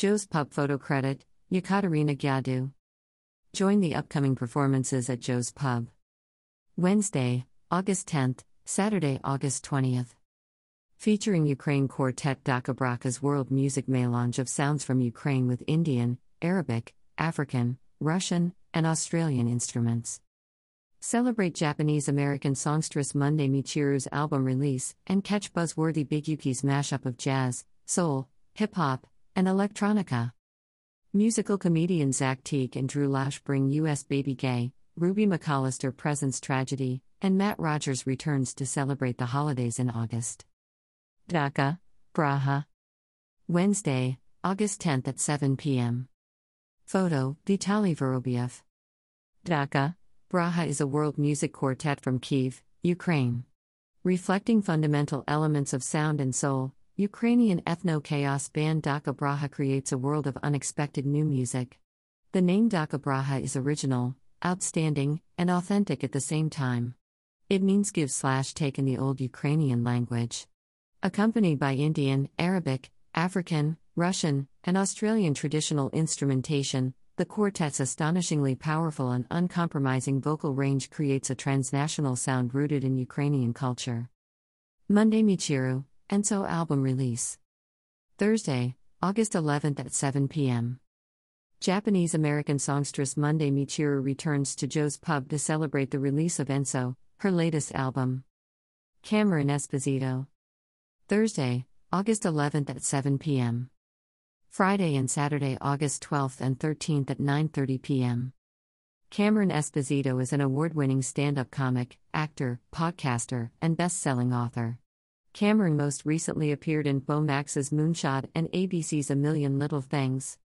Joe's Pub photo credit, Yekaterina Gyadu. Join the upcoming performances at Joe's Pub. Wednesday, August 10th, Saturday, August 20th. Featuring Ukraine quartet DakhaBrakha's world music melange of sounds from Ukraine with Indian, Arabic, African, Russian, and Australian instruments. Celebrate Japanese American songstress Monday Michiru's album release and catch buzzworthy Big Yuki's mashup of jazz, soul, hip hop, and electronica. Musical comedian Zach Teague and Drew Lash bring U.S. Baby Gay, Ruby McCollister presents Tragedy, and Matt Rogers returns to celebrate the holidays in August. Daka, Braha. Wednesday, August 10th at 7 p.m. Photo Vitaly Vorobiev. Daka, Braha is a world music quartet from Kiev, Ukraine. Reflecting fundamental elements of sound and soul, Ukrainian ethno chaos band DakhaBrakha creates a world of unexpected new music. The name DakhaBrakha is original, outstanding, and authentic at the same time. It means give slash take in the old Ukrainian language. Accompanied by Indian, Arabic, African, Russian, and Australian traditional instrumentation, the quartet's astonishingly powerful and uncompromising vocal range creates a transnational sound rooted in Ukrainian culture. Monday Michiru, Enso album release. Thursday, August 11th at 7 p.m. Japanese American songstress Monday Michiru returns to Joe's Pub to celebrate the release of Enso, her latest album. Cameron Esposito. Thursday, August 11th at 7 p.m. Friday and Saturday, August 12th and 13th at 9:30 p.m. Cameron Esposito is an award-winning stand-up comic, actor, podcaster, and best-selling author. Cameron most recently appeared in HBO Max's Moonshot and ABC's A Million Little Things.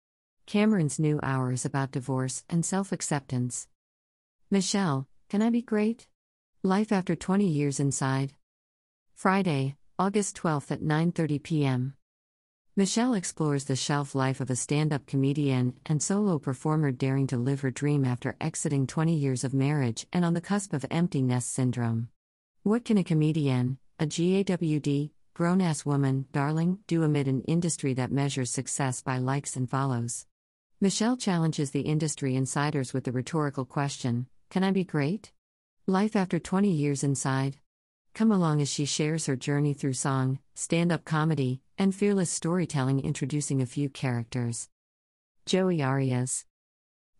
Cameron's new hour is about divorce and self-acceptance. Michelle, can I be great? Life after 20 years inside. Friday, August 12th at 9:30 p.m. Michelle explores the shelf life of a stand up comedian and solo performer daring to live her dream after exiting 20 years of marriage and on the cusp of empty nest syndrome. What can a comedian, a GAWD, grown ass woman, darling, do amid an industry that measures success by likes and follows? Michelle challenges the industry insiders with the rhetorical question Can I be great? Life after 20 years inside. Come along as she shares her journey through song, stand up comedy, and fearless storytelling, introducing a few characters. Joey Arias.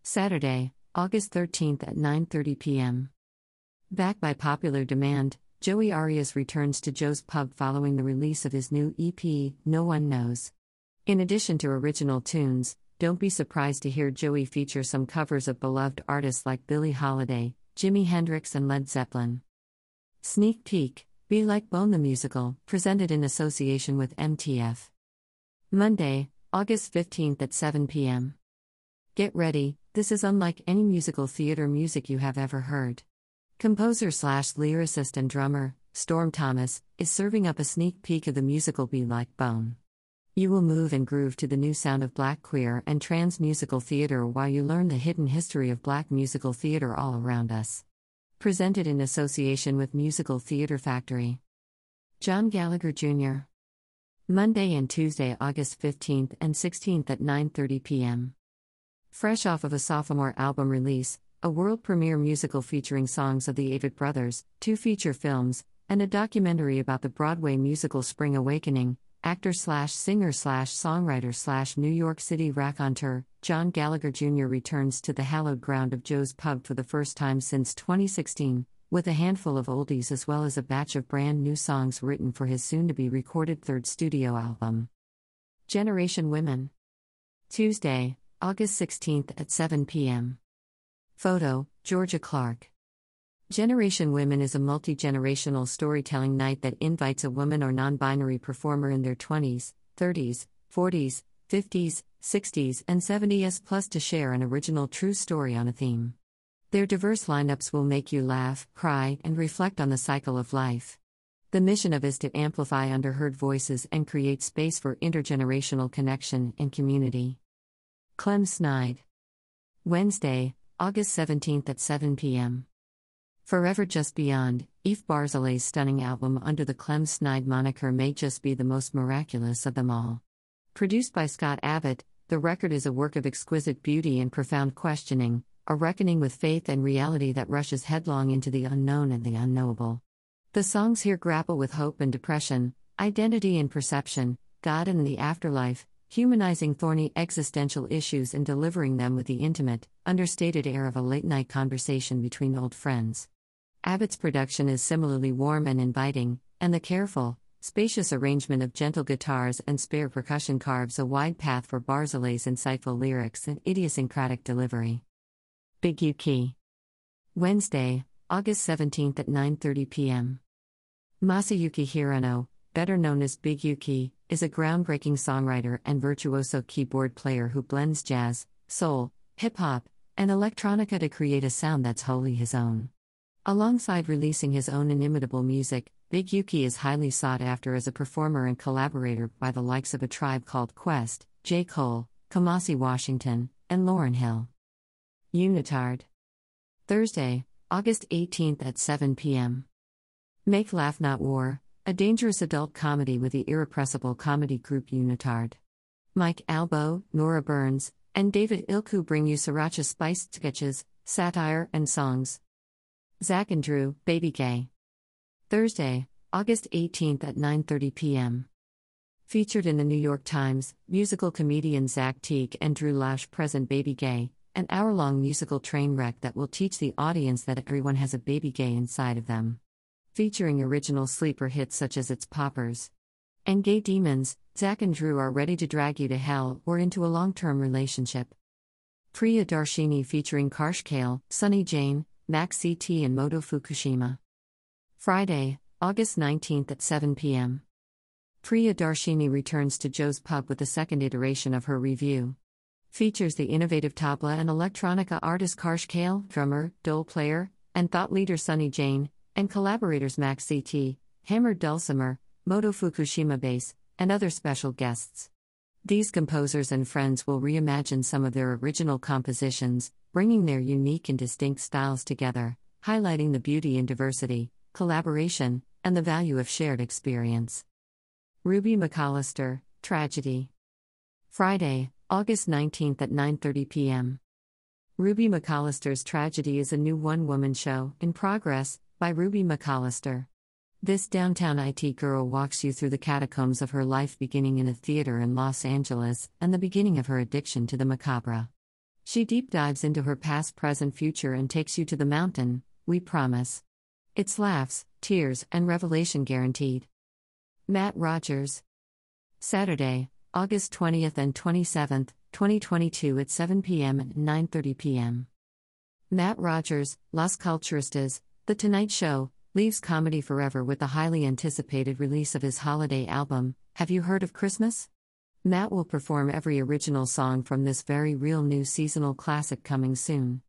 Saturday, August 13th at 9:30 p.m. Back by popular demand, Joey Arias returns to Joe's Pub following the release of his new EP, No One Knows. In addition to original tunes, don't be surprised to hear Joey feature some covers of beloved artists like Billie Holiday, Jimi Hendrix, and Led Zeppelin. Sneak peek Be Like Bone the Musical, presented in association with MTF. Monday, August 15th at 7 p.m. Get ready, this is unlike any musical theater music you have ever heard. Composer slash lyricist and drummer, Storm Thomas, is serving up a sneak peek of the musical Be Like Bone. You will move and groove to the new sound of black queer and trans musical theater while you learn the hidden history of black musical theater all around us. Presented in association with Musical Theatre Factory. John Gallagher Jr. Monday and Tuesday, August 15th and 16th at 9:30 p.m. Fresh off of a sophomore album release, a world premiere musical featuring songs of the Avett Brothers, two feature films, and a documentary about the Broadway musical Spring Awakening, actor slash singer slash songwriter slash New York City raconteur, John Gallagher Jr. returns to the hallowed ground of Joe's Pub for the first time since 2016, with a handful of oldies as well as a batch of brand new songs written for his soon to be recorded third studio album. Generation Women. Tuesday, August 16th at 7 p.m. Photo Georgia Clark. Generation Women is a multi generational storytelling night that invites a woman or non binary performer in their 20s, 30s, 40s, 50s, 60s, and 70s plus to share an original true story on a theme. Their diverse lineups will make you laugh, cry, and reflect on the cycle of life. The mission of is to amplify underheard voices and create space for intergenerational connection and community. Clem Snide. Wednesday, August 17th at 7 p.m. Forever Just Beyond, Eef Barzelay's stunning album under the Clem Snide moniker may just be the most miraculous of them all. Produced by Scott Abbott, the record is a work of exquisite beauty and profound questioning, a reckoning with faith and reality that rushes headlong into the unknown and the unknowable. The songs here grapple with hope and depression, identity and perception, God and the afterlife, humanizing thorny existential issues and delivering them with the intimate, understated air of a late night conversation between old friends. Abbott's production is similarly warm and inviting, and the careful, spacious arrangement of gentle guitars and spare percussion carves a wide path for Barzelay's insightful lyrics and idiosyncratic delivery. Big Yuki. Wednesday, August 17th at 9:30 p.m. Masayuki Hirano, better known as Big Yuki, is a groundbreaking songwriter and virtuoso keyboard player who blends jazz, soul, hip hop, and electronica to create a sound that's wholly his own. Alongside releasing his own inimitable music, Big Yuki is highly sought after as a performer and collaborator by the likes of A Tribe Called Quest, J. Cole, Kamasi Washington, and Lauryn Hill. Unitard. Thursday, August 18th at 7 p.m. Make Laugh Not War, a dangerous adult comedy with the irrepressible comedy group Unitard. Mike Albo, Nora Burns, and David Ilku bring you sriracha spiced sketches, satire, and songs. Zach and Drew, Baby Gay. Thursday, August 18th at 9:30 p.m. Featured in the New York Times, musical comedian Zach Teague and Drew Lash present Baby Gay, an hour long musical train wreck that will teach the audience that everyone has a baby gay inside of them. Featuring original sleeper hits such as It's Poppers and Gay Demons, Zach and Drew are ready to drag you to hell or into a long term relationship. Priya Darshini featuring Karsh Kale, Sunny Jain, Max ZT, and Moto Fukushima. Friday, August 19th at 7 p.m. Priya Darshini returns to Joe's Pub with the second iteration of her review features the innovative tabla and electronica artist Karsh Kale, drummer, dhol player, and thought leader Sunny Jain, and collaborators Max ZT, Hammered Dulcimer, Moto Fukushima bass, and other special guests. These composers and friends will reimagine some of their original compositions, bringing their unique and distinct styles together, highlighting the beauty and diversity, collaboration, and the value of shared experience. Ruby McCollister, Tragedy. Friday, August 19th at 9:30 p.m. Ruby McCollister's Tragedy is a new one-woman show in progress by Ruby McCollister. This downtown IT girl walks you through the catacombs of her life beginning in a theater in Los Angeles and the beginning of her addiction to the macabre. She deep dives into her past, present, future and takes you to the mountain, we promise. It's laughs, tears, and revelation guaranteed. Matt Rogers. Saturday, August 20th and 27th, 2022 at 7 p.m. and 9:30 p.m. Matt Rogers, Las Culturistas, The Tonight Show, leaves comedy forever with the highly anticipated release of his holiday album, Have You Heard of Christmas? Matt will perform every original song from this very real new seasonal classic coming soon.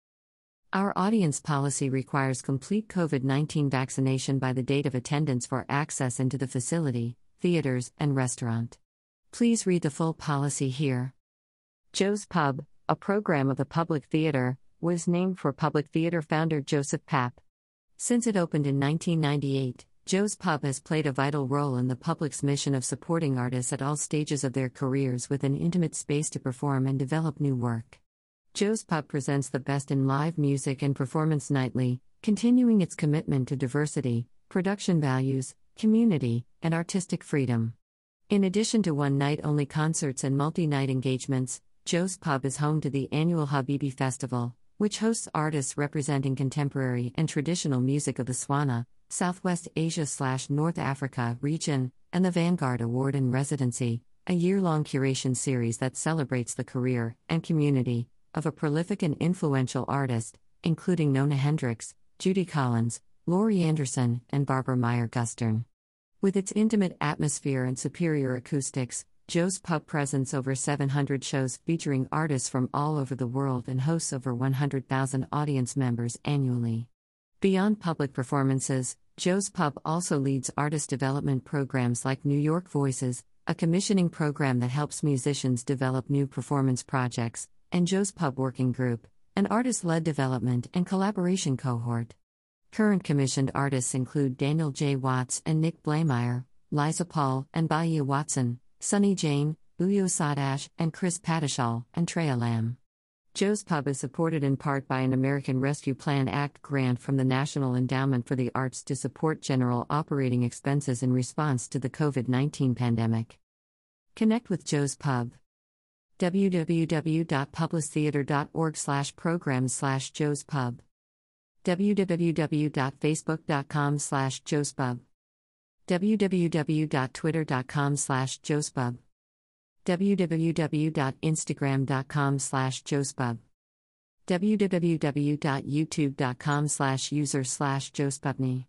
Our audience policy requires complete COVID 19 vaccination by the date of attendance for access into the facility, theaters, and restaurant. Please read the full policy here. Joe's Pub, a program of the Public Theater, was named for Public Theater founder Joseph Papp. Since it opened in 1998, Joe's Pub has played a vital role in the public's mission of supporting artists at all stages of their careers with an intimate space to perform and develop new work. Joe's Pub presents the best in live music and performance nightly, continuing its commitment to diversity, production values, community, and artistic freedom. In addition to one night only concerts and multi night engagements, Joe's Pub is home to the annual Habibi Festival, which hosts artists representing contemporary and traditional music of the Swana, Southwest Asia slash North Africa region, and the Vanguard Award in Residency, a year long curation series that celebrates the career and community of a prolific and influential artist, including Nona Hendryx, Judy Collins, Laurie Anderson, and Barbara Maier Gustern. With its intimate atmosphere and superior acoustics, Joe's Pub presents over 700 shows featuring artists from all over the world and hosts over 100,000 audience members annually. Beyond public performances, Joe's Pub also leads artist development programs like New York Voices, a commissioning program that helps musicians develop new performance projects, and Joe's Pub Working Group, an artist led development and collaboration cohort. Current commissioned artists include Daniel J. Watts and Nick Blaemire, Liza Paul and Bahia Watson, Sunny Jain, Uyo Sadash, and Chris Padishal, and Treya Lam. Joe's Pub is supported in part by an American Rescue Plan Act grant from the National Endowment for the Arts to support general operating expenses in response to the COVID 19 pandemic. Connect with Joe's Pub. www.publictheater.org slash programs slash Joe's Pub. www.facebook.com slash Joe's Pub. www.twitter.com slash Joe's Pub www.instagram.com slash joespub www.youtube.com slash user slash joespubney